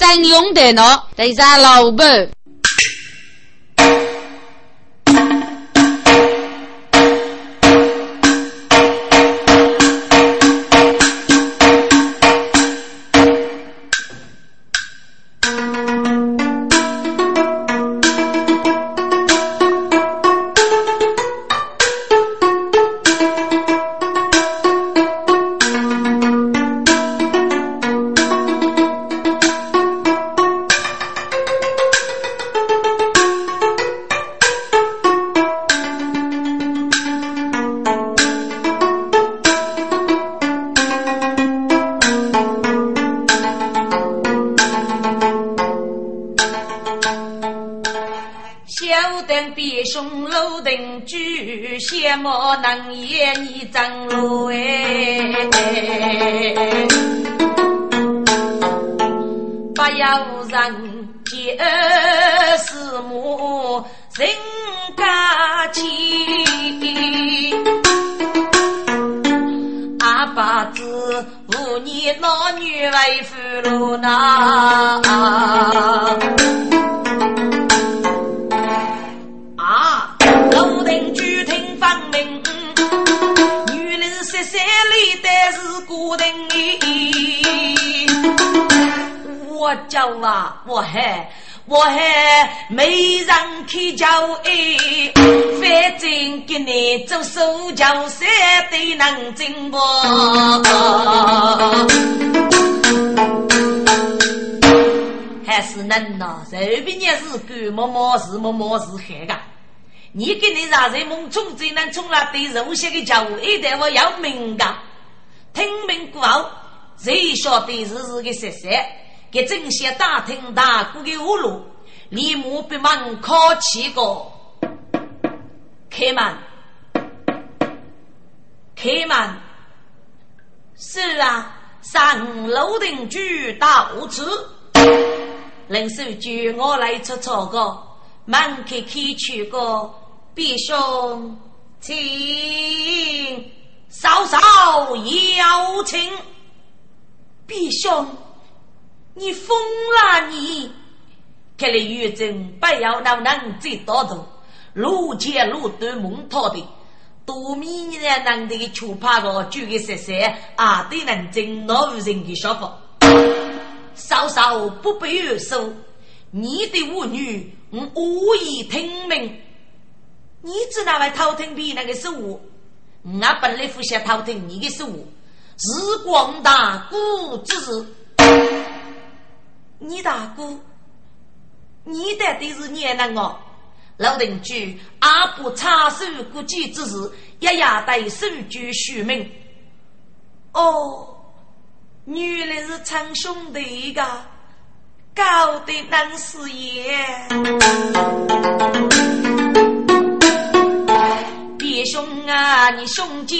真用的呢，得啥老板。慕能言你啊，我还我还没人去叫哎，反正给你做手脚，谁都能进步。还是能呐，随便你是干么么事么么事害个。你给你让人梦中最能从那对肉些的教一代我要明噶，听明过后，谁晓得是是个实实？给这些大厅大鼓的五路，立马闭门考起个开门，开门。是啊，上楼顶举到此，林守举我来出错个，门开开去个，弟兄请。稍稍邀请，弟兄。你疯了你！看来玉珍不要闹能最多头，路前路短蒙套的，多米呢能的球拍个举个十三，啊对能真老人的小法，稍稍不被约束，你的舞女我无意听命，你知那位偷听比那个是我，我本来不想偷听你的是我，是广大古之事。你大哥，你到底是念哪个？老邻居阿不插手过计之事，一呀对手举虚名。哦，原来是称兄弟个，搞得难死也。弟兄啊，你兄姐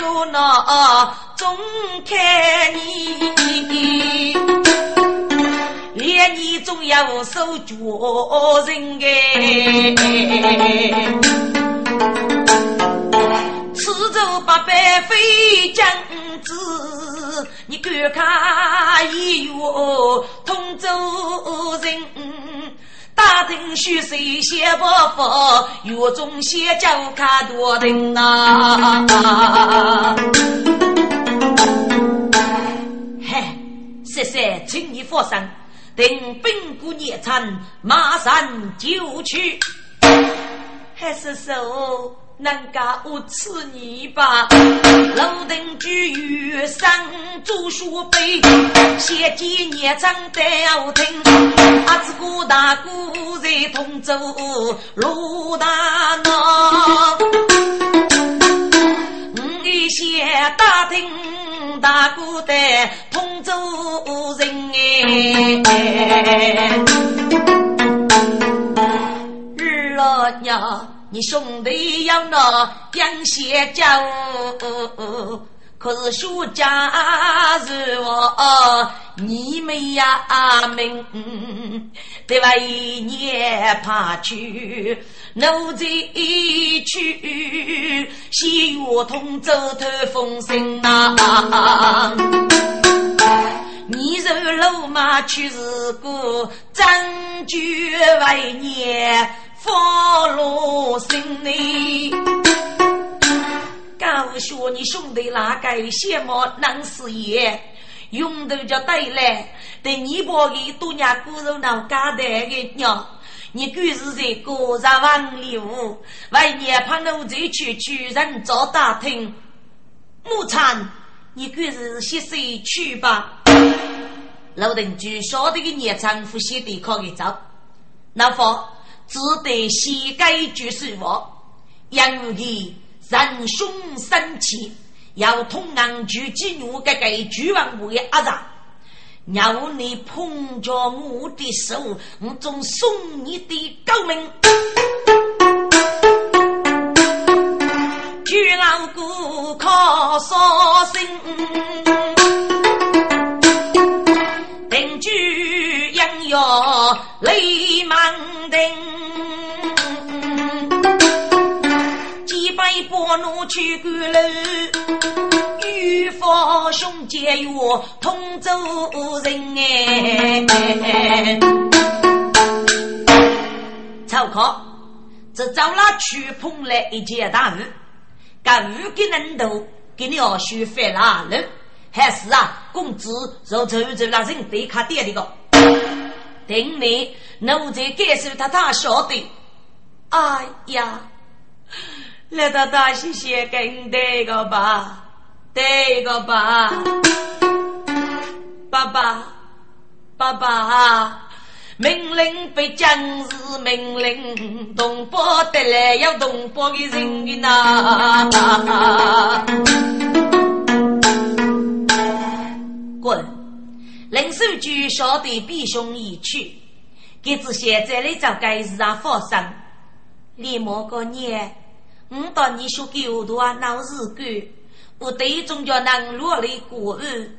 路那总看你。连你总要守脚人哎，此走八百飞将子，你敢看一月同州人？大庭虚岁写不服，月中写就看多人呐。嘿，谢谢，请你放心。等兵过孽残，马上就去。还是说能家我赐你吧？老登居于山做书碑，写几孽残得要听。阿子姑大哥在同州罗大闹，我一些打听。大哥的同州人哎，日老娘，你兄弟要那养些家可是暑假是我你们呀们，对吧？一年怕去。奴才一去，西岳通州透风声呐。你受罗马去世故，争取为年放罗心里。告诉你兄弟哪个羡慕能事业，用头就对了。等你把给多年骨肉脑家的个鸟，你居是在过上万里路，为年怕奴才去去人做打听。木产，你居是歇息去吧。老邻居晓得个年长夫写的可以走，那方只得膝盖举手我，因为人凶生气，要同俺举几女个个举王母的阿长。要你碰着我的手，我总送你的高明。举老姑靠烧心，定居应要泪满庭。为伯奴去赶路，与父兄姐哟同走人哎。曹考，这找了去碰来一件大雨，干雨给人头给你要学费了了，还是啊工资就走走了人对卡点的个，等你奴才感受他他晓得，哎呀。来到大西县跟这个吧，这个吧，爸爸，爸爸，命令被将士命令，东北得来要东北的人呐！滚！林守举晓得弟兄已去，给子现在来找该事啊发生，你莫个念。我当你说狗多啊，闹日干，我对中叫能落来过日。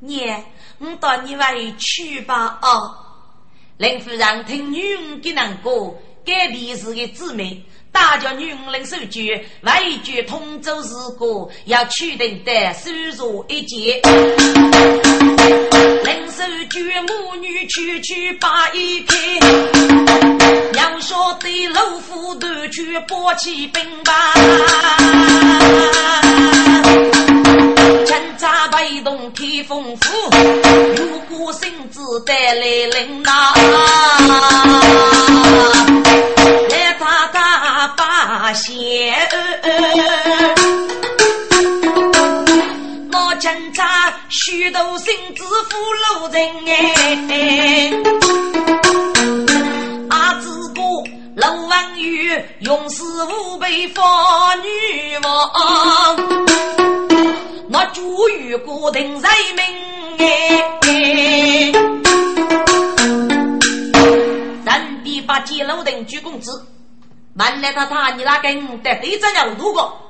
娘，我当你回去吧哦。林夫人听女儿的难过，改变是个姊妹，大叫女儿林守举，外句通州事故，要取定的收入一件。林守举母女去去把一片。要晓得老夫断去八旗兵吧，千扎被动天风斧，如果身子带来人呐，来他大发现，那扎虚度身子负老人哎。龙王玉勇士无辈方女王，那朱玉固定人命哎。三弟把金楼定举公子，慢来他他你那根得对着了如果。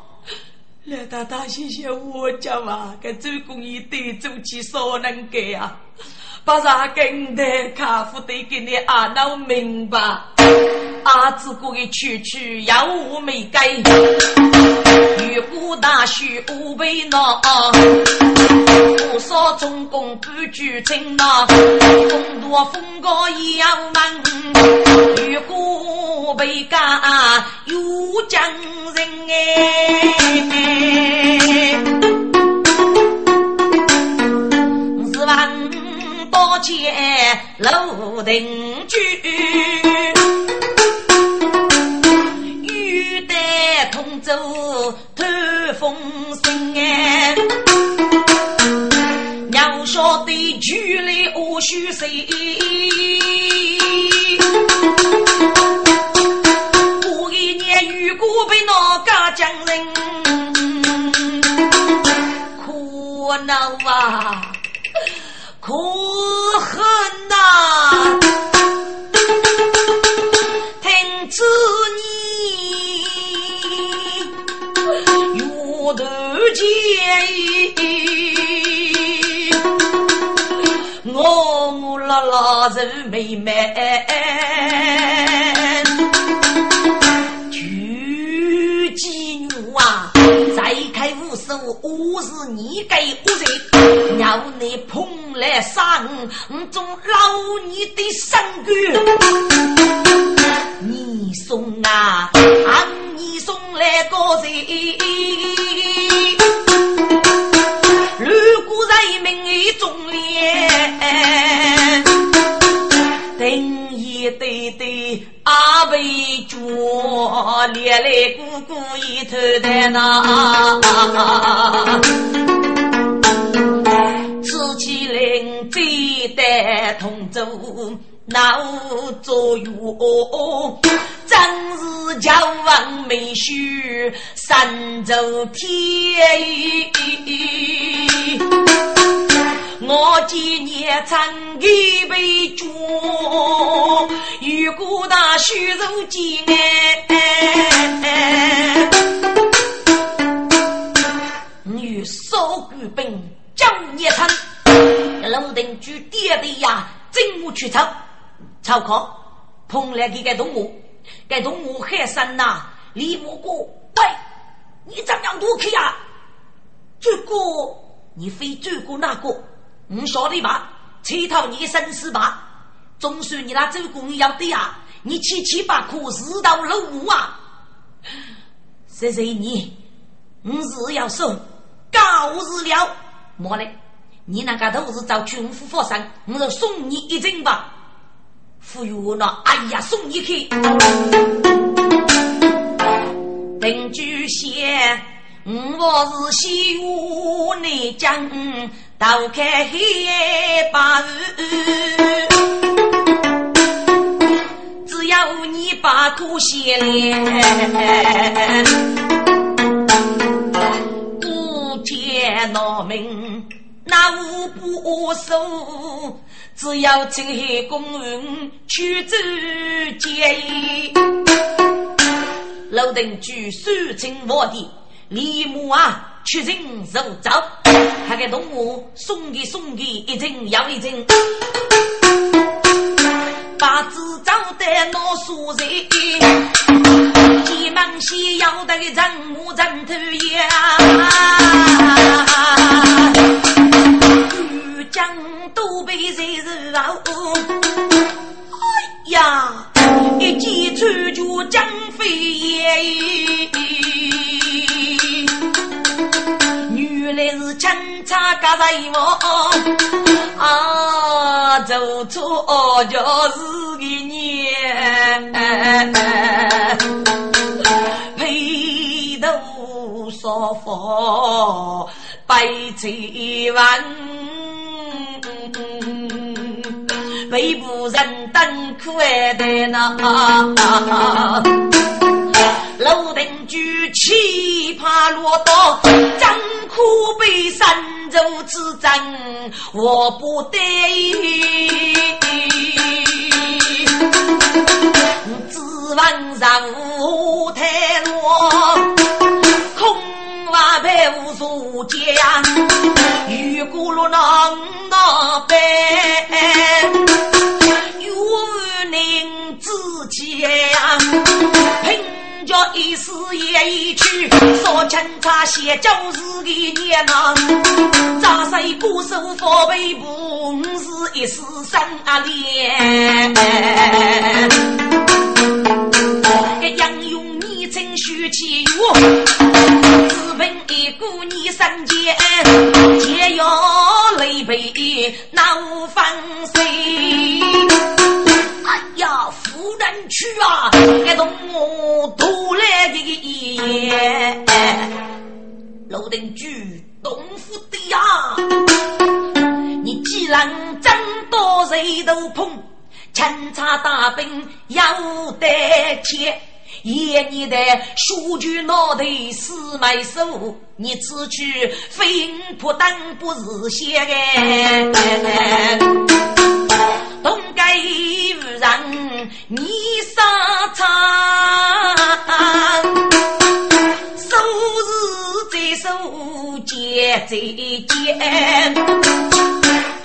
来大大谢谢我家嘛，给周公一对走起所能给啊。把啥跟的卡夫得给你阿闹明白，阿子哥的区区要我没改，如果大许无为闹，不少中共不举情闹，风多风高也要忙，如果被干有将人哎，多见楼定居，欲带同舟透风声哎，要晓得距离无须谁，过一年如果被哪个将人苦恼啊！拉拉人妹妹，娶妓女啊，再开五十。说我是你给我人，要你捧来杀我，我总捞你的身骨。你送啊，你送来个人，如果人民的忠烈，等一对对阿妹脚，连来姑姑一头的那，此起灵最得同舟。闹作乐，真是叫王美婿三走天。我今年唱一杯酒，如果那虚荣见哎，女少官兵将年成，楼顶居爹的呀，真无去唱。曹康碰来这个动物，这动物很深呐。李木哥，对，你怎么样多去呀？这个你非追过那个？你晓得吧？乞讨你的生死吧？总算你那周公要的呀！你七七八苦四道路啊！谢谢你，我是要送告日了。莫嘞，你那个都是找军夫发生，我送你一程吧。忽悠那，哎呀，送你去。邻居先，我是西屋内江，刀开黑把只要你把苦写来，不见农民那无不收。只要走公园去走街，老登居守城我的李母啊，去人肉走，还给动物送给送给一阵又一阵，把子找得老熟人，急忙先要得个人母人头呀。江都被谁人熬？哎呀，一记穿就将飞烟。原来是警察干什么？啊，做错就是个孽，披头少发被追问。为不人等可爱的那，楼顶举起怕落刀，张苦悲三州之争，我不得已，指望上五台落，空话白无所讲。雨过了那那边，凭着一丝也一去，说清茶写就是个年郎，扎谁过手佛背部，是一时生阿莲，一样用你真虚气哟。问一姑你三间，皆要累背闹翻身。哎呀，夫人去啊，这动我多来一眼。楼顶居东府的呀，你既然真到谁都碰，钦差大兵要得钱。爷你的数据脑袋死埋手，你此去飞不当不是邪的，东街无人你沙场，手，节在节。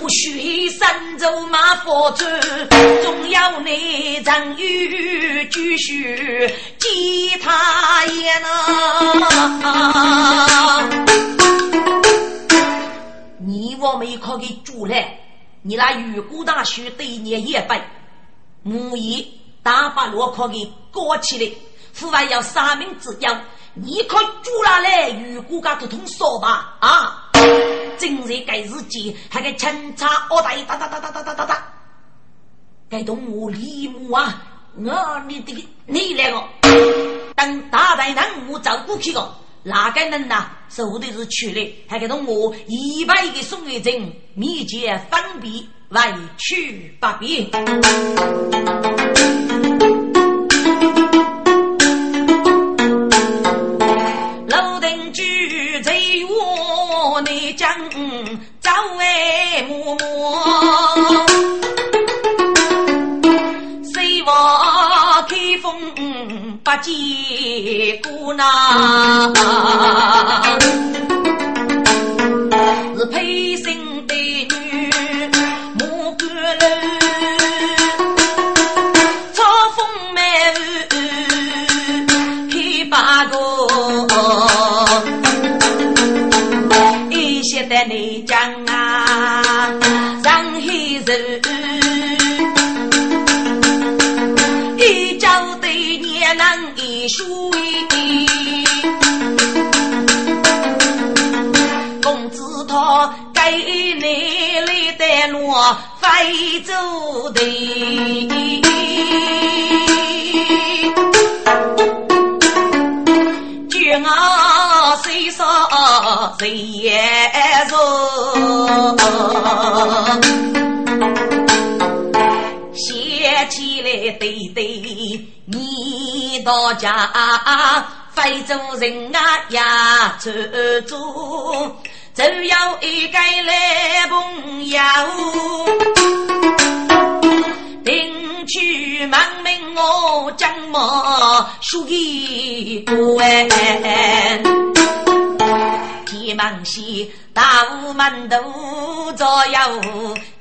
不许三走马佛转，总要内藏玉继续吉他也能。你我没可给住来，你那雨谷大学对你也背，母一大把落可给搞起来，父外要三命之交，你可住了来雨谷家头通说吧啊！正在该日记还给清查哦哒哒哒哒哒哒哒哒，该动物李母啊，我你这个你来个，等大代人我照顾去个。哪个人呐？受的是去了，还给同我一百个送给证，密接分别委屈不便。朝外默默，谁望开封？不见姑娘，是配姓的女，木哥楼，草风满屋，开八个，一些的内海人。能一书公子他给你来的罗非洲的，谁说谁也写起来对对。你到家，非洲人啊也，走走，只有一个来朋友，领去问问我怎么输给多哎，天门西大屋门头左右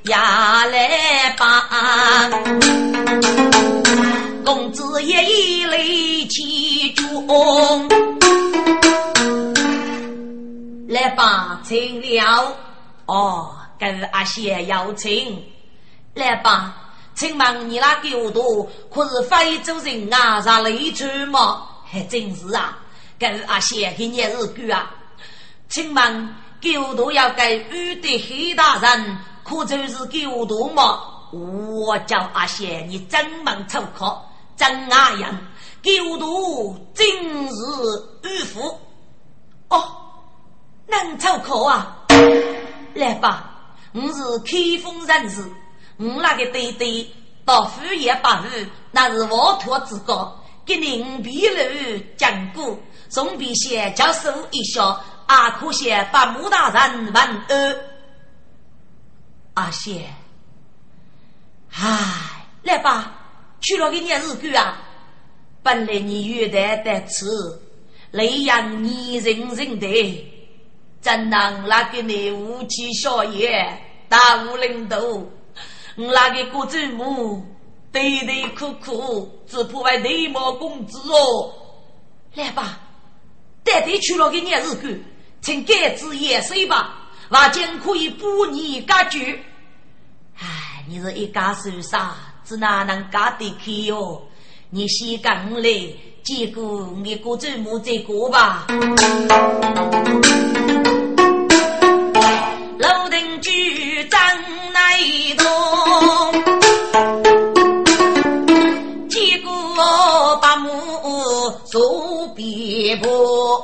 呀来把。公子也一泪其中，来吧，请了。哦，跟阿谢邀请，来吧，请问你那狗多可是非洲人啊？上雷川吗？还真是啊，跟阿谢今年日狗啊。请问狗多要跟遇的黑大人，可就是狗多吗？我叫阿谢，你真门出口。真阿人，狗徒今日迂腐哦，能出口啊！来吧，我是开封人士，我那个弟弟到府也不赴，那是沃托之高，给您披露讲过，总比先教手一笑，阿可先把穆大人问安。阿谢，唉，来吧。去了给你日狗啊！本来你约的得吃，雷阳你人人得，怎能那个你无妻小爷大无领导？那个郭祖母对对苦苦，只破坏内毛公子哦！来吧，带队去了给你日狗，请改子也水吧，我将可以补你家具。唉，你是一家受伤。是哪能搞得去哟？你先讲来，结果你过周末再过吧。楼顶举张来动，结果把木坐边坡。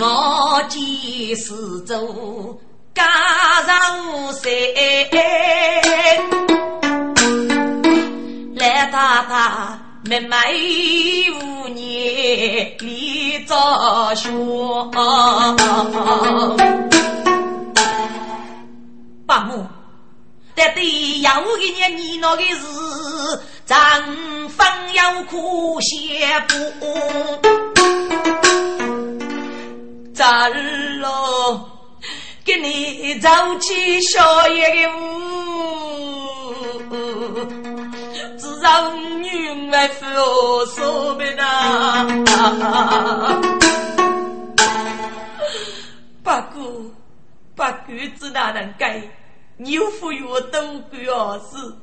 我见四周。家上山，来太太妹妹五年里早学。伯母，得对要一年你那个是丈夫要苦些不？早日喽，给你早起小夜的舞。只让女儿说我手背呐，八哥，八哥知哪能改？你富有多管闲事，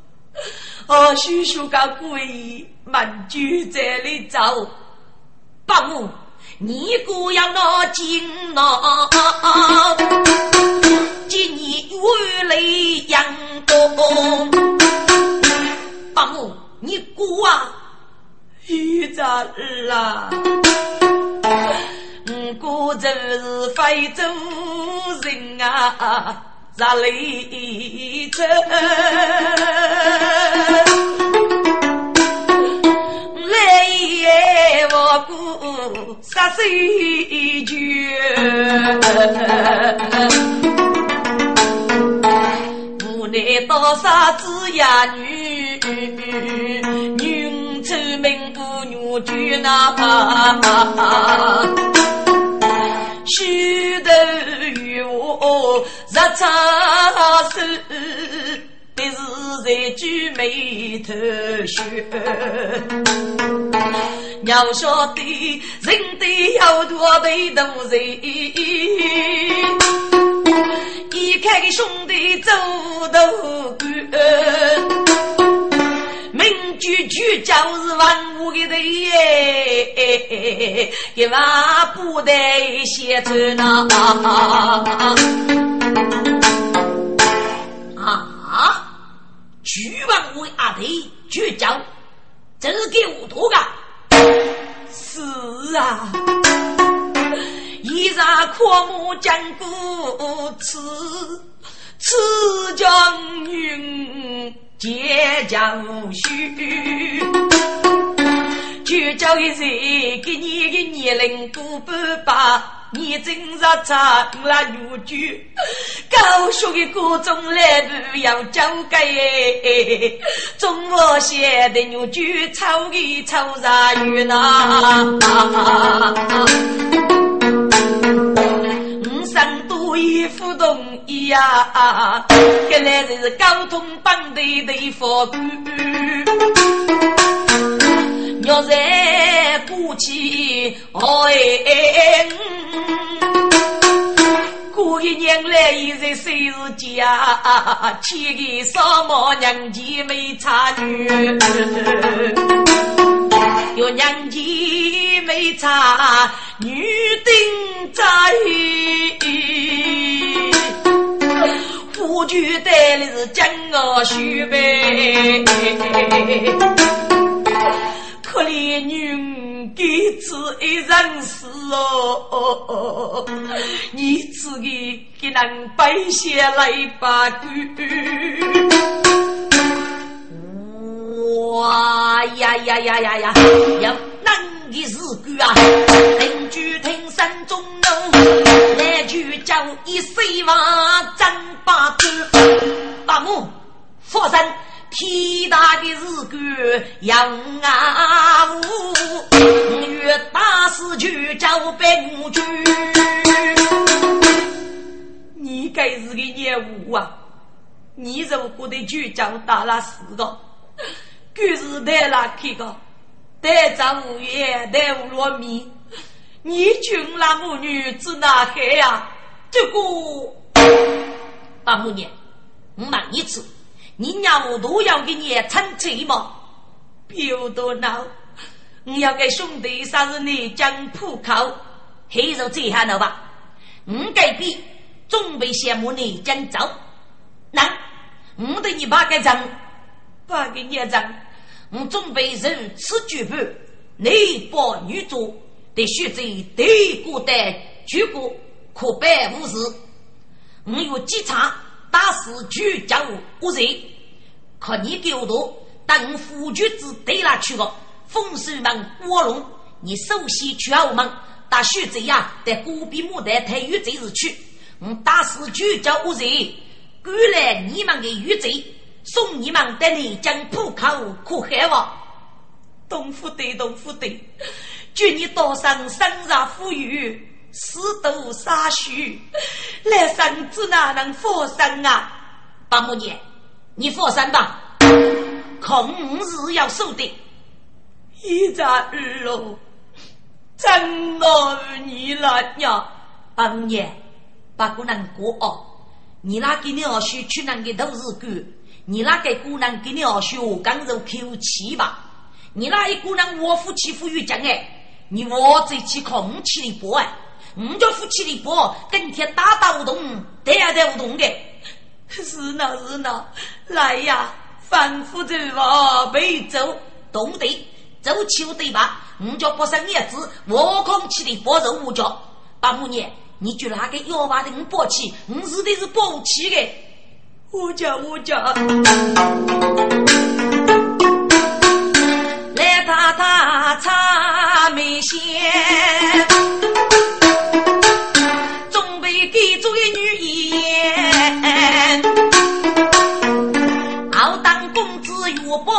我叔叔家姑爷满酒在里找，八哥。你姑要拿金囊，今年万里阳光。伯母，你姑啊，一咋儿啊？我姑就是非洲人啊，咋来着？姑杀水军，无奈多少子呀女，女出名不女眷呐。须头与我日长寿，但是在举眉头秀。要晓得人得要多被多人，一看个兄弟走头干。名句句就是万物的头耶，一万不得写出那啊！句万为阿弟句叫，这是给我读的。是啊，一然阔目江古此此将云。结将须，就叫一人给你的年龄过半把，你真是长了牛驹，高速的各种来不要交给，中国写的牛驹超一超啥远呐？三多一副同意呀，看来是交通帮队的副官。若在过去，哎，过一年来又在谁日家，娶个少毛娘姐没差女，有娘姐没差女丁在。夫君带来是江河须呗，可怜女给子一人死哦，你自己给人背下来把关。哇呀呀呀呀呀，要难的是鬼啊！邻居听山中怒，来去叫一岁娃张八哥，八母佛山天大的是鬼杨啊。武，越打死去叫白母军。你该是个业务啊！你如果的就叫打了四个。就是带拉开个，带张五爷，带五罗米，你军那母女子哪海呀？这个八母娘，我问一次，你娘我都要给你称罪吗？别多闹，我要给兄弟生日你讲铺口，黑肉最下了吧？我改变，准备羡慕你讲走，那我对你八个账，八个孽账。我准备人此举步，男保女主，得选择对过的举国可办无事。我有几场打死举家务无人，可你给我多，等夫君子对了去个，风水门卧龙，你首先去澳门。打选择呀，在古比牡丹太岳这日去，我打死举家无人，赶来你们的玉贼。送你们的内江浦口可害我，东府的东府的，祝你多生生日富裕，死多杀许，来生子哪能复生啊？八木娘，你复生吧，空日要守的，一扎日喽，真我你了呀，八木娘，把姑娘过哦。你那给你二叔去那个都是狗，你那个姑娘给你二叔刚柔口气吧？你那一姑娘我夫妻夫与讲哎，你我这去空气的波哎，我叫夫妻的波，跟天打打不动，得呀得不动的。是呢是呢，来呀，反复走吧，没走，动得走秋对吧？我叫不生叶子，我空气的波肉五脚，八五年。你就拿个要把的我抱起，我是的是抱起的。我讲我讲，来打打茶梅仙，准备给做女言。好当公子有宝，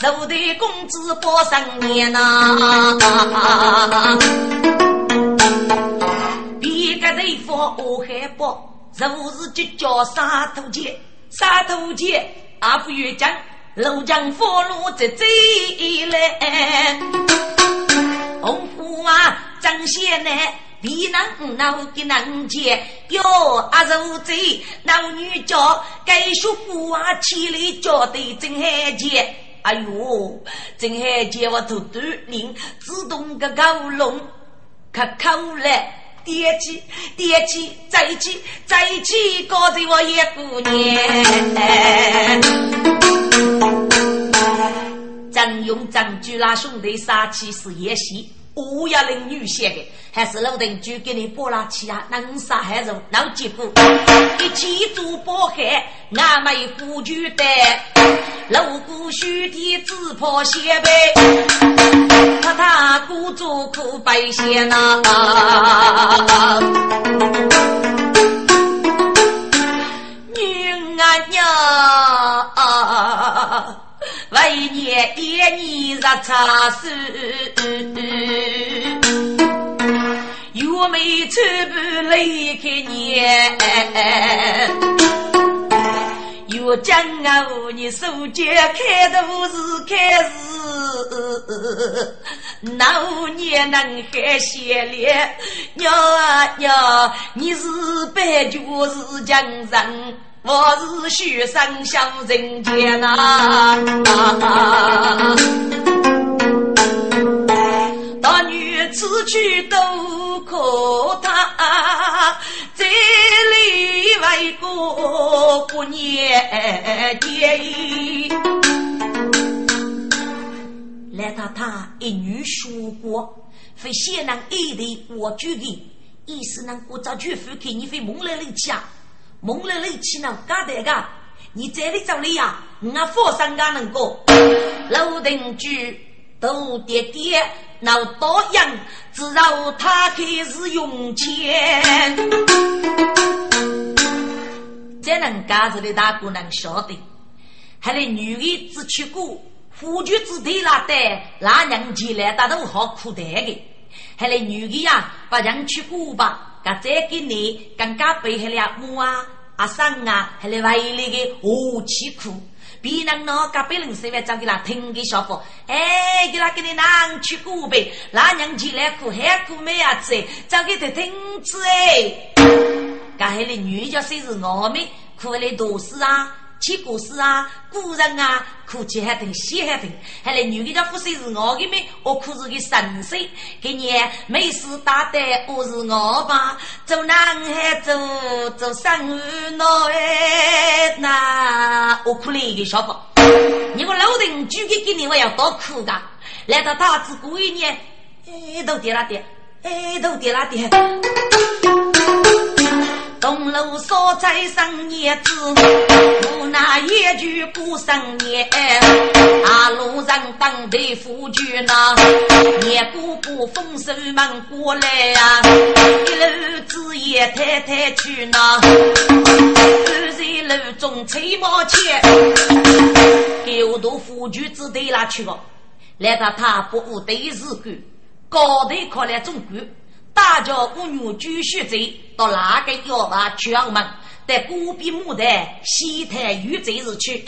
受的公子保三年呐。个人佛我海宝，若是就叫沙土姐，沙土姐阿不愿讲，路江佛路在这来，红夫啊张先呢，比能闹的能接哟阿如贼老女叫该说不啊起来叫的真海姐，哎呦真海姐我头都灵，自动个高龙可口了。爹起，爹起，再起，再起，告诉我一姑娘。张勇、张举那兄弟杀气是演戏，我要令女婿的，还是老邓就给你拨拉起啊？能杀还是能结果？一起做包海，俺们不就得？锣鼓喧天，只怕先辈。他他故作苦百姓呐，女儿娘，为年一年日茶水，又没穿不离开年。我讲啊，你手脚开都是开始，那五年能还闲咧？娘啊娘，你是白绝是江人，我是学生小人间呐。大女此去都可他，这里为国不念爹。来他他一女说过，非先能一的我决定，意思能过早绝夫给你非蒙来力气啊，蒙来力气呢，干得个？你这里找里呀？我佛山干能过，老定居。都爹爹闹多样，只让他开始用钱。这能干子的大姑娘晓得，还得女的只去过，夫君子对拉的，那娘进来大都好苦的的。还得女的呀，把人去过吧，噶再给你更加背下了母啊、阿婶啊，还得外里的何其苦。别人那个别人随便找给他听给小伙，哎，给他给你拿去古呗，那娘起来哭还哭没呀子，找给他听子哎，刚还的女家虽是我们哭来读书啊。起故事啊，古人啊，哭泣还等，喜还等，还来女的家夫妻是我的命，我可是个神仙。给你没事打的，我是我吧，走南海走走山路哎，那我哭了一个小宝。你个老人举给给你，我要多哭的。来到大子过一年，哎，都跌了跌，哎，都跌了跌。东楼烧斋生叶子，我那一句过生年。大路上等待夫君呐，年姑姑丰收忙过来呀，一路子爷太太去呐，二在路中吹毛钱，给我多夫君子对哪去了？来到他不务对事干，高头考来中国。大桥姑娘继续走到哪个药房去敲门？在孤壁木台西台玉贼日去，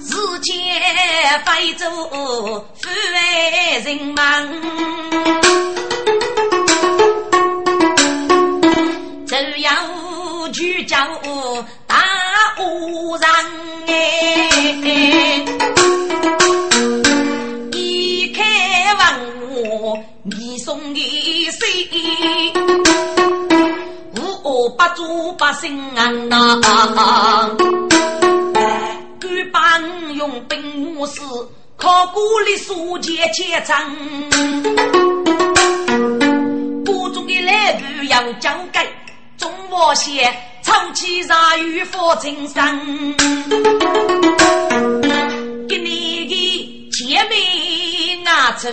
世间非洲富为人忙。这样无酒大无人。你送的谁？无恶不作百姓呐，官帮用兵无事。考古里书签千张，古中的来部要讲改，中华县长期杀与佛成生，给你的前面拿出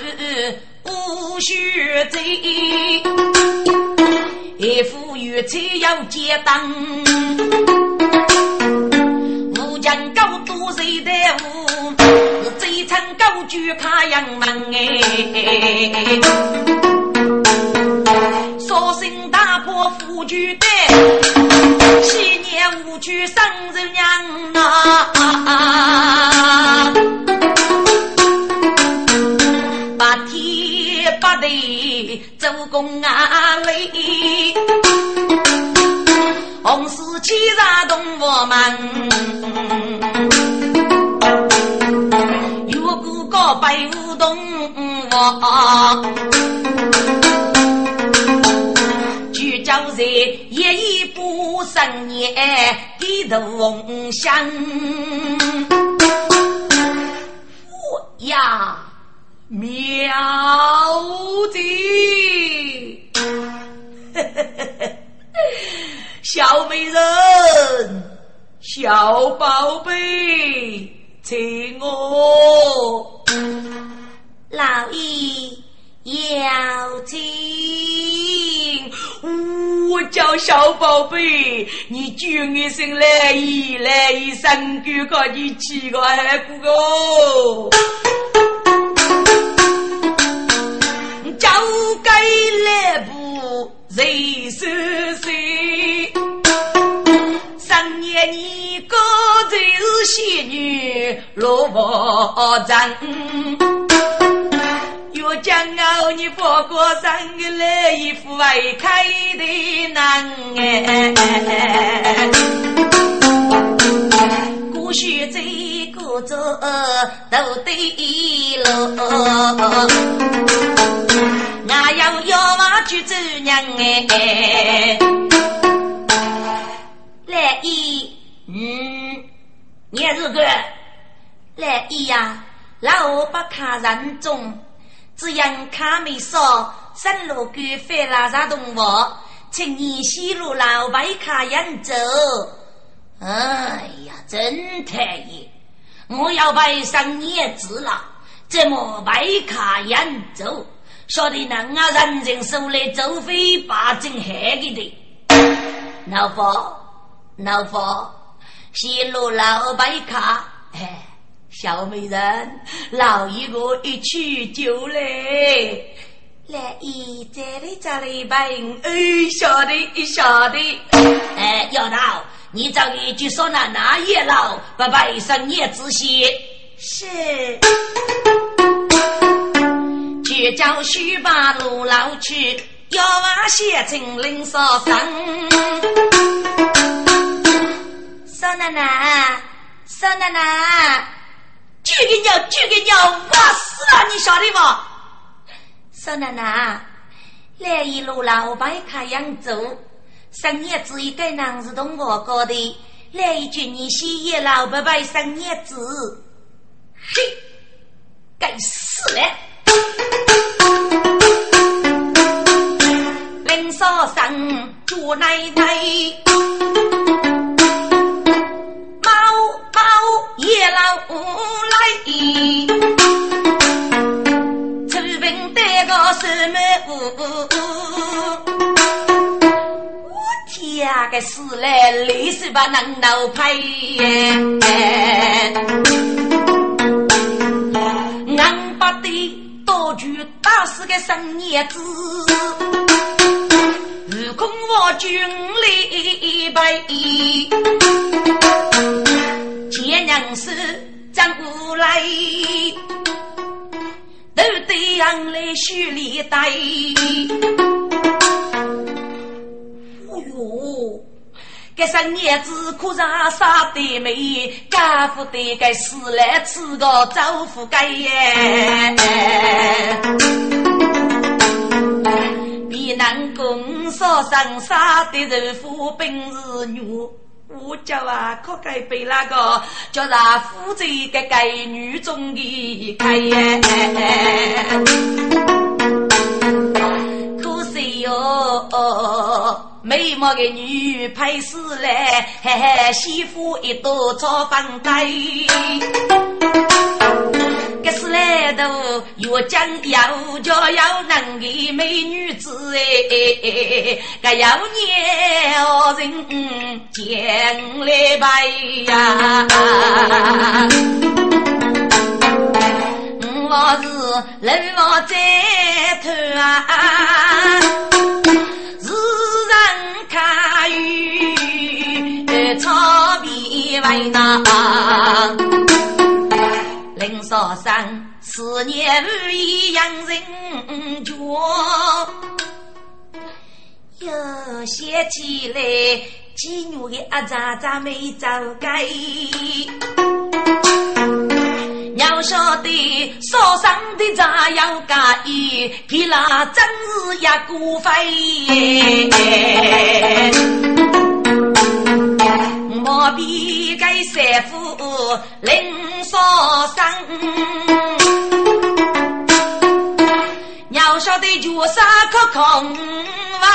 无须罪，一副玉才要结当，武将高度谁的武？一层高举开阳门哎，索性打破夫君的，昔年无娶生人娘啊，天八地做工啊累，红事气杀动我们。白无动我，聚焦在一步生年的动向。我呀，妙计！小美人，小宝贝。请我老爷要听，我叫小宝贝，你叫一声来意来意，身高高你七个还不够，交给来不谁收谁？三年你哥就是仙女罗伯珍，越将傲你佛过生个来一副外开的男哎，过去这个走都对了，俺要要嘛去做娘哎。来一，嗯，你是个来一呀，老不看人中，只因卡没说，山路狗翻拉啥动物，请你西路老白卡人走。哎呀，真太爷，我要拜上叶子了，怎么白卡人走？晓得那啊，人人手里走非把正害的的，老婆。老婆，西路老白卡，哎，小美人，老一个一去就来，来一这里这里拜，哎，晓得，晓得，哎，要道，你找一句说那那月老，不拜上也仔细，是，去叫徐八路老去，要往县城领少生。少奶奶，少奶奶，举个鸟，举个鸟，我死了，你晓得不？少奶奶，来一路老白开扬州，三年子一个男子同我过的，来一句你西也老伯伯三年子，嘿，该死了！林少生，朱奶奶。夜老来，出兵带个什么？我天啊，个死来累死把能闹拍，俺把的刀具打死个生叶子，如空我军礼拜。爹娘是张无来，都得让来修理带。哟，这生叶子可上杀的美，干活的该死来吃个招呼该耶。比南宫烧上杀的人夫本是女。我叫啊，可该被那个叫他负责个该女中的开耶。可惜哟，美貌的女配死来，嘿嘿，媳妇一朵炒饭盖。这是来头越讲要叫要能的美女子哎，该要年人见来拜呀！我是流亡在头啊，为难。林少生，思念无意养人脚，又想起来几女的阿渣渣没走改。要晓得少生的咋样介意，皮拉真是一股费。莫比给三夫林少生，要晓得绝杀可空位。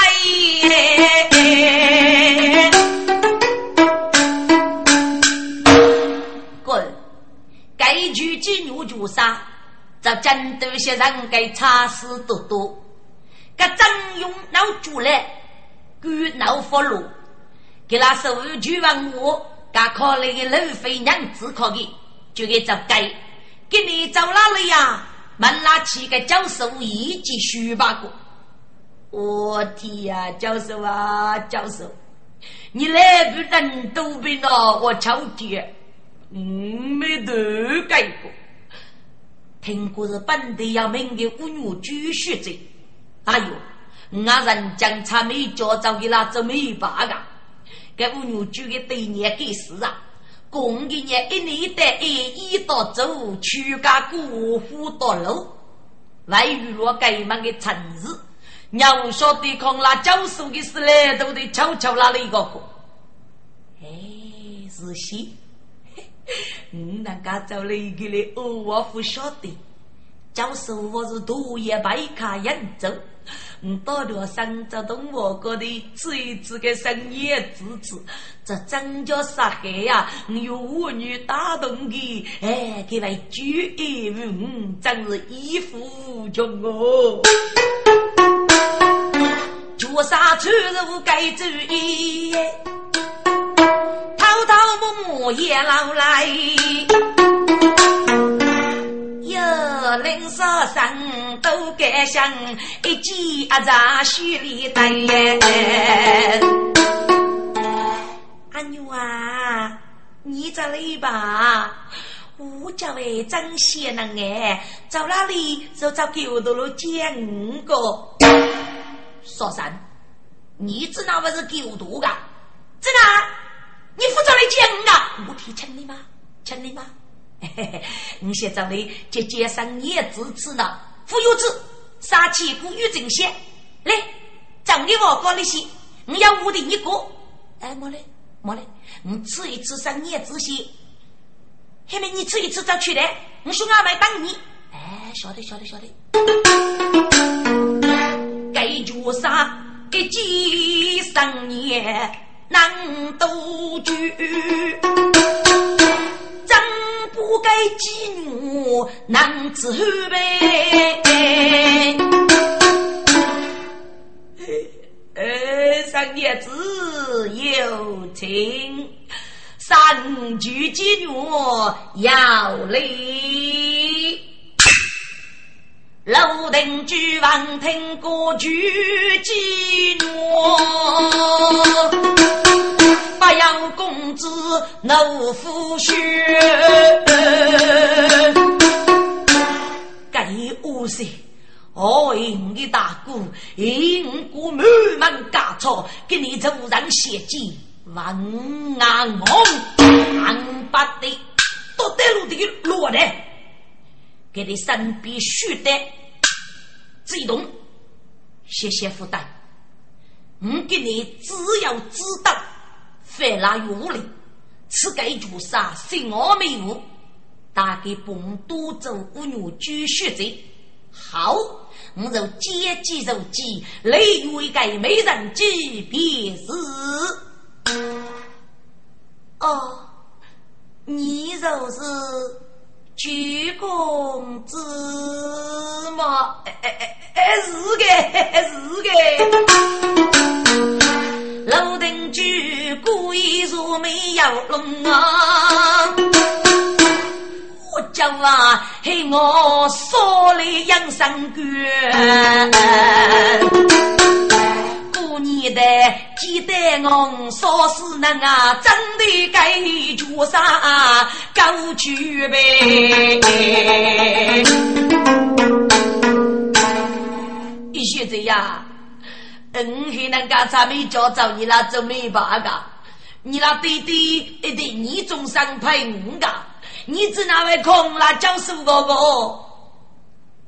滚！该句金牛绝杀，这真都些人该差事多多。这张勇闹出来，鬼闹佛路。给那手无俱往我，噶考虑的路费娘子考的，就给走该。给你走哪里呀？门拉起个教授一记书包过。我天呀，教授啊，教授，你来不人都病了，我瞧见，嗯，没得改过。听过是本地要命的妇女举血者，哎呦，俺人将他没教早给那做没办个。给五牛举个对年给事啊！公一年一年得一一到走，全家过户到路，外遇若改门的城市，要晓得抗那教授的事嘞，都得悄悄拉了一个货。哎，是些，你，那家找了一个嘞，我不晓得，教授我是多也白卡人走。我到了上泽东我国的最子个深夜之子，这真叫杀害呀！我有妇女打动的，哎，给来举一五，真是义父穷哦！绝杀出入该注意，偷偷摸摸也老来。有林少生都敢想，一记阿扎须里带。阿牛啊，你这里吧，我家为真贤能哎，走哪里就找狗头了见五个。少生，你知道不是狗头的？知道？你负责来见五个？我提请你吗？请你吗？你现在为姐姐生也支持了，富有子杀气古玉正些，来，整你我搞那些，你要我的一个，哎，没嘞，没嘞，你吃一次生也之些，后面你吃一次再出来，我兄弟们等你，哎，晓得晓得晓得，该绝杀，给几生也难都举。不该激怒男子汉呗！呃，三爷子有情，三句激怒要礼。楼顶举王听歌剧激怒。八阳公子怒虎血，该恶些，哦，应的大哥，应我满满家草，给你走上血迹，万安红，安八的，多带路的落来，给你身边血的激动，谢谢负担。我给你只要知道，犯了有理，此该做啥？心我没有，大概本多做五女举血罪。好，我就接机如机，雷为给美人计便是。哦，你就是鞠公子吗？哎哎哎哎，是个小龙啊！我叫啊，ให้我说来养生卷，过年的记得我说是那啊，真的该做啥高举呗。一学这呀，嗯，还能干啥没教着你那做没办法，你那弟弟一定你中上配五个。你只那位空了教书哥哥，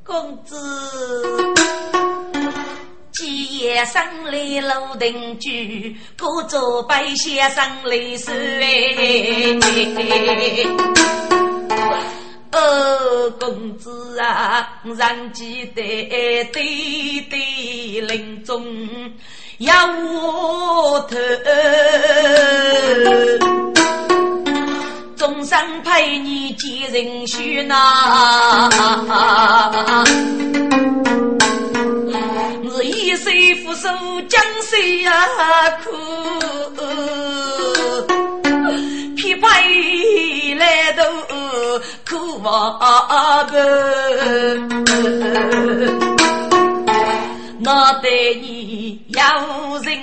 公子，今夜生来楼顶居，各座白先生来收哦，公子啊，仍记得弟弟临终要我头。终生陪你见人须呐，我一手扶手江水呀苦，匹配来都苦望不，那对你有人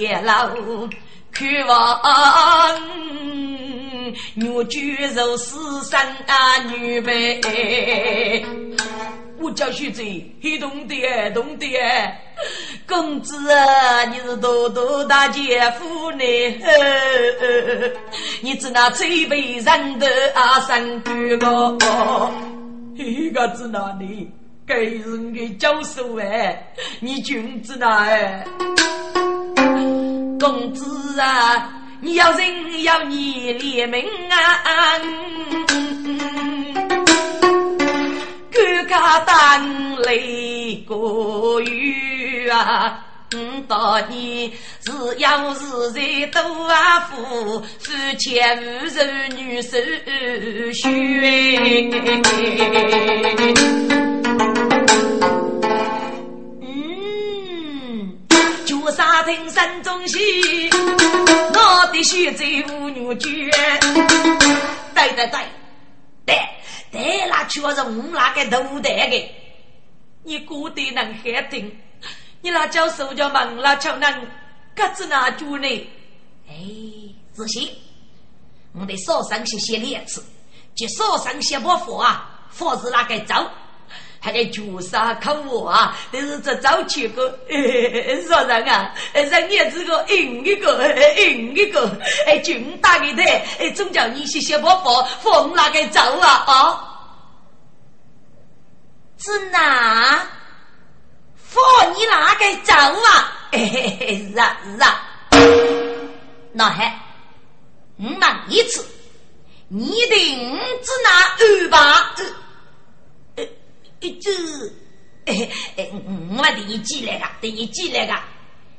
也老苦望。女居如死生啊，女辈。我叫徐子，很懂的，懂的。公子啊，你是多多大姐夫呢？你只那最被人的阿，三哥哥。一个子那里给人的教授哎，你君子哪哎？公子啊。你要人要你联名啊！哥哥当雷过雨啊！嗯，到你是要是在多啊富，夫钱无手女手血。沙听山中戏，我的血在五女卷。对对对，对对，那确实我那个头戴的，你过得能还听？你那叫手叫忙，那叫能各自拿住呢？哎，仔细，我得少上些些两次，就少上些把火啊，佛是那个走。还得绝杀可我啊！但是这早起个，说人啊，人也这个硬一个，硬一个，哎，军大的的，哎，总叫你些些不服，放那个走啊啊？是哪？放你哪个走啊？是啊是啊，那还，我问一次，你的五指哪二把？一只，哎哎，我把你寄来个，等你寄来个，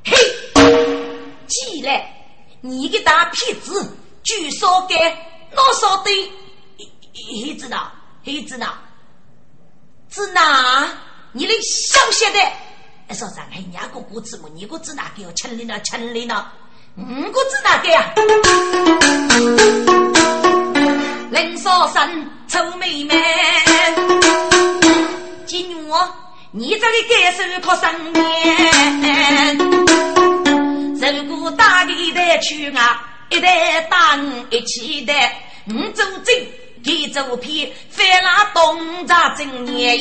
嘿，寄来，你个大骗子，据说给多少的？黑子呢？黑子呢？子哪？你的小些的，说上海伢个果子么？你个子哪给我城里呢？城里呢？五个子哪个呀？林少生，臭妹妹。今女，你这里该手靠生年，如果大地的去啊，一代打一起的，五走正，给走偏，翻那东闸正年。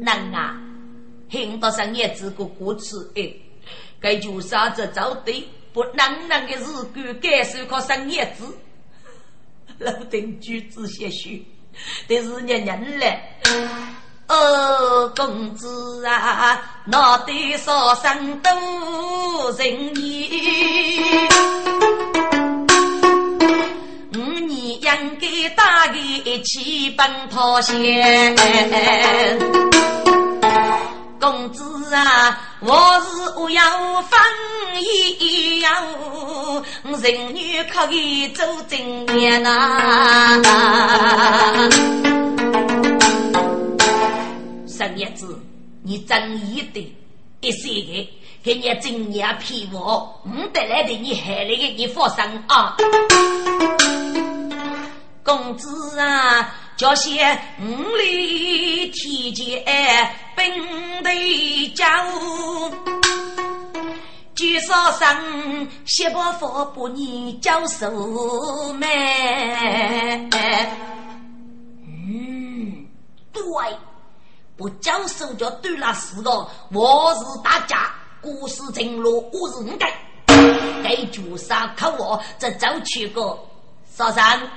能啊，听到上叶子个歌词哎，该就啥子找对，不能能的日干感受靠上叶子，老丁举子些许，但是年人嘞。哦，公子啊，脑袋上生多人意，五年应该打个七本套鞋。公子啊，我是我要分一样，人女可以做正面呐。三叶子，你真义的，一些个给你正业骗我，唔得来的你害来的你放心啊！公子啊，叫些五里天劫本得教，举手上谢伯佛不你教授咩？嗯，对。不讲手就对了四个，我是大家，故事正路我是应该，该绝杀可我这走去个，少山，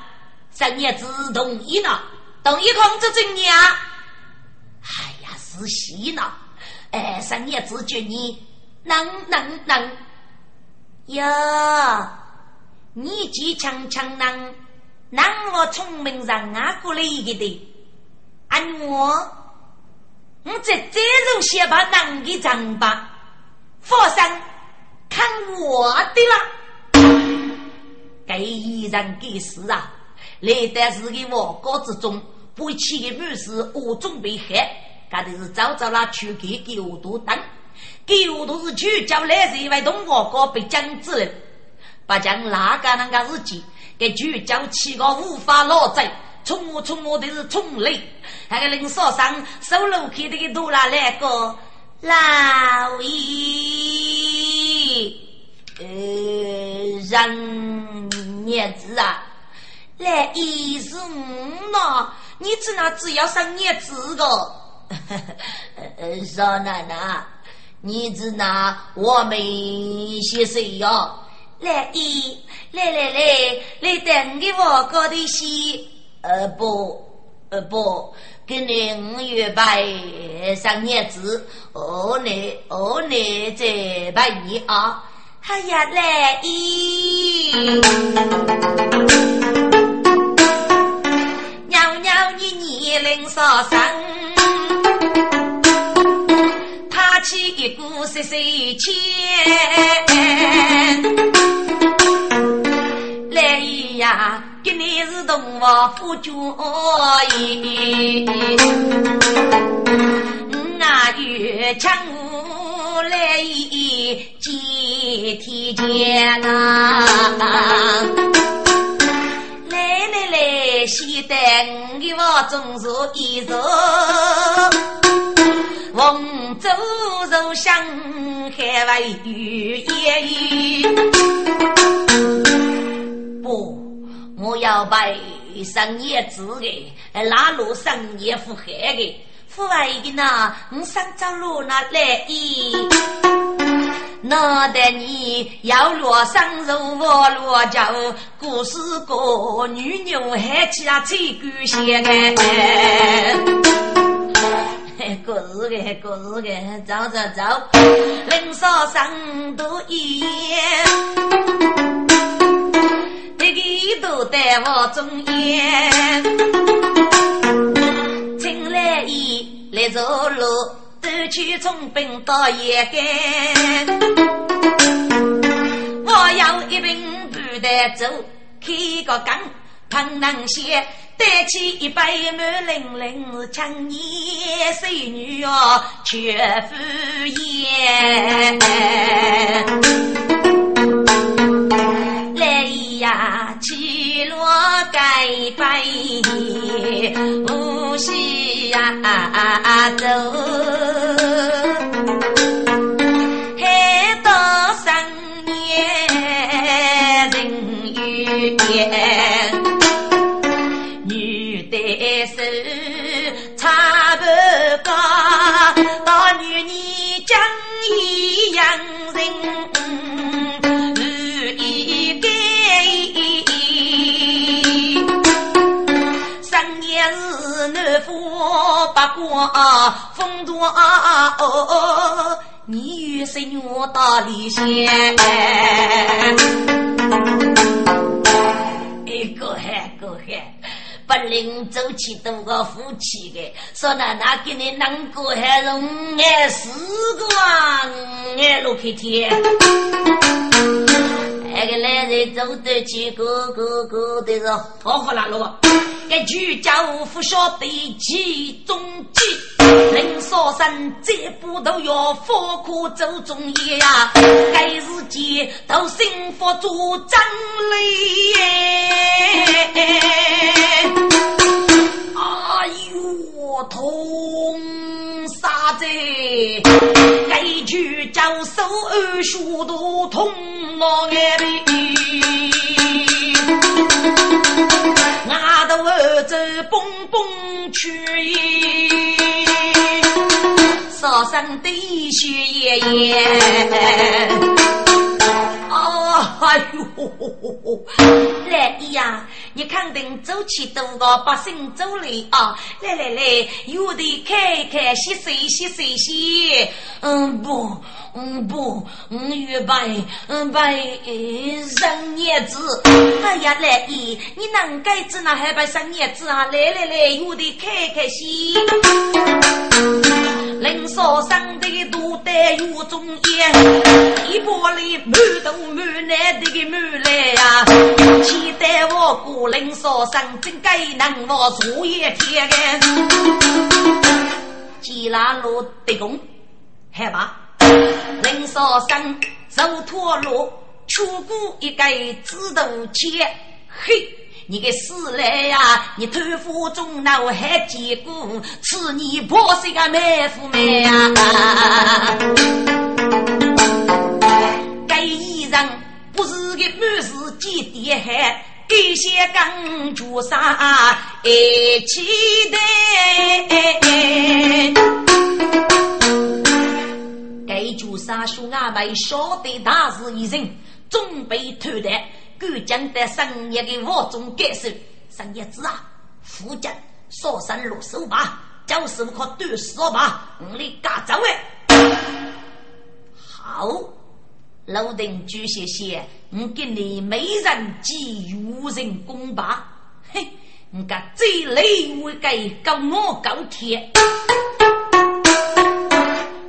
三爷子同意了，同意控制正呀。哎呀，是戏呢，哎，三爷子觉你能能能哟，你既强强能，能我聪明人啊过来一个的，按我。我这这种先把男的长吧，佛山看我的了。该依然给事啊，来的是个王国之中，不起的母事我准备害，干的是早早拉去给狗都等，狗都是去叫来人为东王国被将治，不将哪个那个日记给去叫七个无法落罪。冲我冲我的是冲雷，那个林少上收楼去的个多拉来个老爷，呃，人叶子啊，来一是五呢，你只那只要上叶子个，少奶奶，你只那我们些谁哟？来一来来来来等给我搞的戏。呃不，呃不，给你五月拜上年子，二年二年再拜你啊！哎呀，来一。娘娘，你年龄稍长，他起一股岁岁钱，是同我夫君意，我啊越强我来接天见呐！来来来，先带我给我种树一树，凤州树香海外雨夜不。我要拜上叶子的，拉路上叶富海的，富外的呢，我上走路那来意，那得你要落上肉我落脚，故事个女牛还起啊最狗血哎，故事个故事个，走走走，人少上多一。一个都带我中烟，请来一来走路，走去从兵到野干。我要一瓶不带走，开个缸，碰能些，带起一杯满冷冷，强你水女哦，全敷衍。我改拜年无需啊走。海岛生年人有变风多啊哦，你与谁女大理线？一个还个还。不领走起多个夫妻的，说那那给你能过还容爱四个啊，爱六片天。那个男人走得起，个个个的是好好拉了。个居家无福晓得其中计，林少生这步都要佛苦走中夜呀，该日间都幸福做真理。哎呦，痛杀子！该居家手二叔都痛我眼里。俺都走蹦蹦去，少生的血液。哎呦，来呀！你肯定走起多个百姓走来啊！来来来，有的开开洗洗洗洗洗。嗯不，嗯不，嗯预备，嗯备生叶子。哎呀，来姨，你能该子那还备生叶子啊？来来来，有的开开洗。林少生的肚带有中烟，一玻璃满肚满奶的个满来呀！期待我过林少生真该能我做一天个，吉拉路的工，害怕林少生走脱路，出过一个指头切，嘿。你个死来呀！你头发中那我还见过，吃你婆媳个妹夫妹呀！该衣裳不是个满是几点汗，这些刚做啥一起的？该做啥兄阿妹晓得大事一人，准备偷的。赶将在深夜的我中感受，深夜子啊，附近烧山落手吧，就是不可断死吧，我哩嘎走哎。好，老丁举谢谢，我给你美人计无人攻吧，嘿，我个最累我该跟我高铁。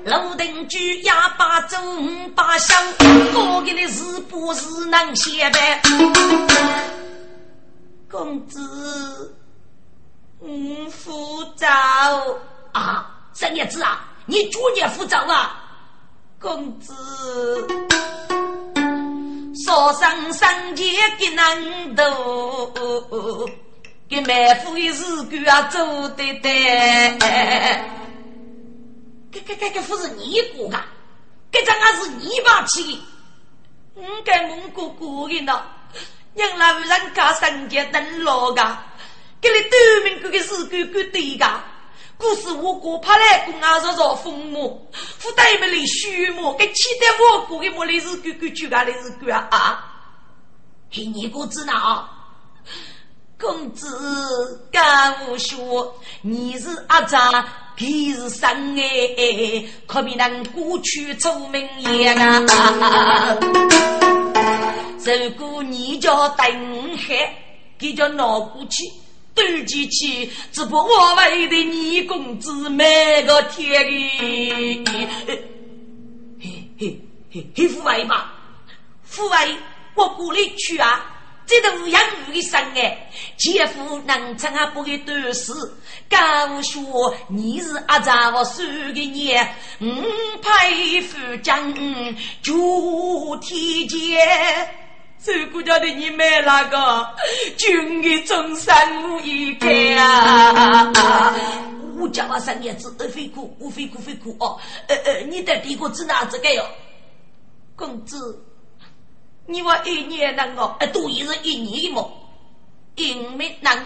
楼顶举哑巴走八乡，我给你是不是能写呗？公子，嗯，扶早啊，三爷子啊，你逐年扶早啊，公子，说声三姐给难度，给妹夫的日子啊走得得。这这这这不是你过的，这张还是你把起的。我跟蒙古过的呢，让老人家生节等老个，给你对面这个是哥哥对的。故事我国怕来公啊，说说父母，父代们里虚母，给期待我国的莫里是哥哥举家的是哥啊。嘿，你哥知道？公子敢无说，你是阿丈。皮是生哎，可比那过去出名也啊！如果你叫邓海，给叫闹过去，斗起去，只不我为的你公子每个天里，嘿嘿嘿嘿，父爱吧，父爱，我鼓励去啊！这都养育的生哎，姐夫能成啊不给短视，敢说你是阿丈我输给你，嗯，佩服将朱天杰，这国家的你买那个军的中山路一个啊！我家娃三爷子，非哭，我非哭非哭哦，呃呃，你的帝国指哪子个哟，公子。你话一年能哦，哎，都也是一年的么？因为能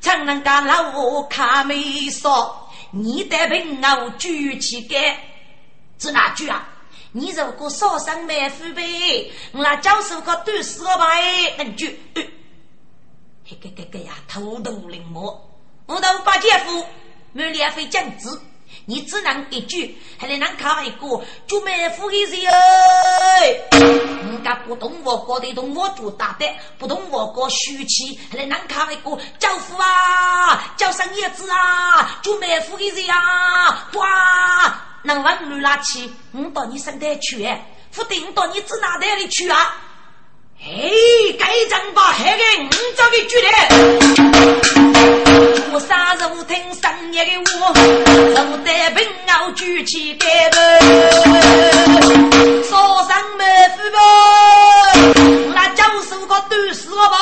常能干老我看没少，你的朋友举起个，是哪句啊？你如果少上买副呗，我那教授个短死个吧？能就，嘿个个个呀，头头灵魔，我都把姐夫没两费讲子。你只能一句，还得能靠一个就没富的人人家不懂我国的懂我做大的，不懂我国虚气，还得能靠一个教父啊，叫上叶子啊，就没富的人啊，哇，能往女拉去，我到你身边去，不定到你指哪袋里去啊？哎，该张把黑给五张给举的，我三十五听深夜的我，肉带平傲举起盖头，烧上梅夫吧，那教授个都是我吧，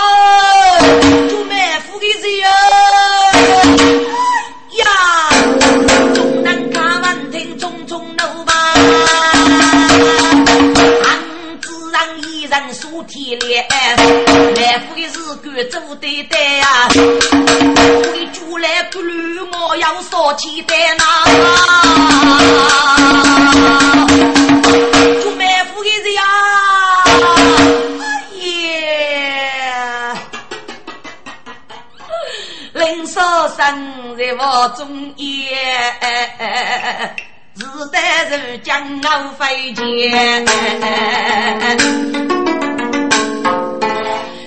人数体力，来福的是干做对对呀，我的主来不如我要少起单呐，做卖福的人呀，林少生在我中间。是得是江南飞剑，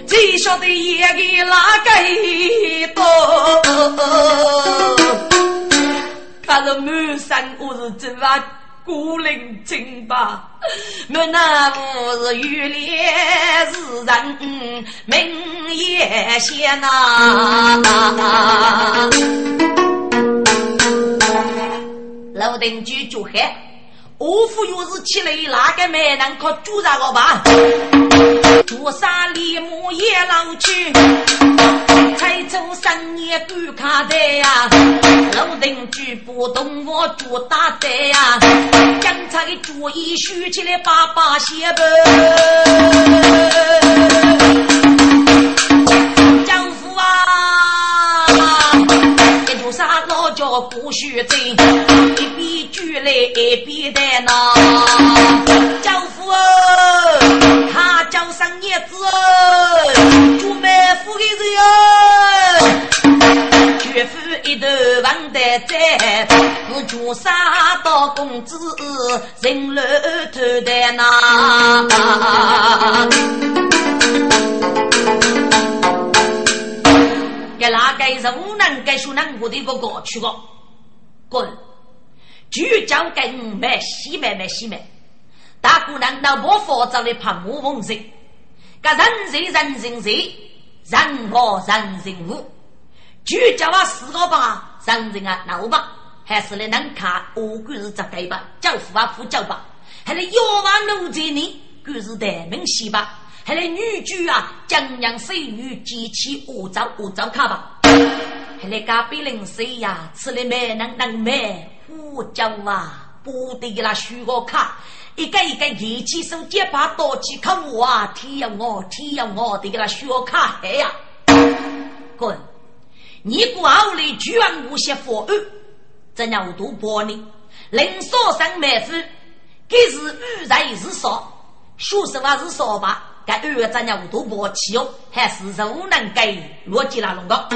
最晓得一个哪个多？他是满山我是走啊孤零零吧，我那不是玉莲是人名也显呐。老定居就喊，我父又是起来哪个没能靠住上我吧？多少里木也老去，才做生意干卡的呀。老邻居不懂我做大的呀，将他的主意学起来把把写本。来一边的呐，教父哦，他叫上叶子哦，做卖夫的人绝夫一头忘得在，是做啥到公子人老头的呐？给哪个是无能给学能我的一个过去个滚！就叫跟买西买买西买，大姑娘那我佛着的怕我风神，个人人人人人，人我人人我，就叫我四个吧，人人啊闹吧，还是来能看我管是这个吧，叫父啊父叫吧，还来妖王奴才呢，管是大明西吧，还来女婿啊江洋水女机器恶造恶造卡吧，还来隔壁邻谁呀，吃了没能能没。我叫啊，不得给他许个卡，一个一个一起手接把刀起看我啊，天呀我，天呀我，得给他许个卡嘿呀！滚！你不好来居然无些佛案，怎样都破你？林少生埋伏，该是遇人是少，说实话是少吧？该二怎样都破起哦，还是无能给逻辑那弄个。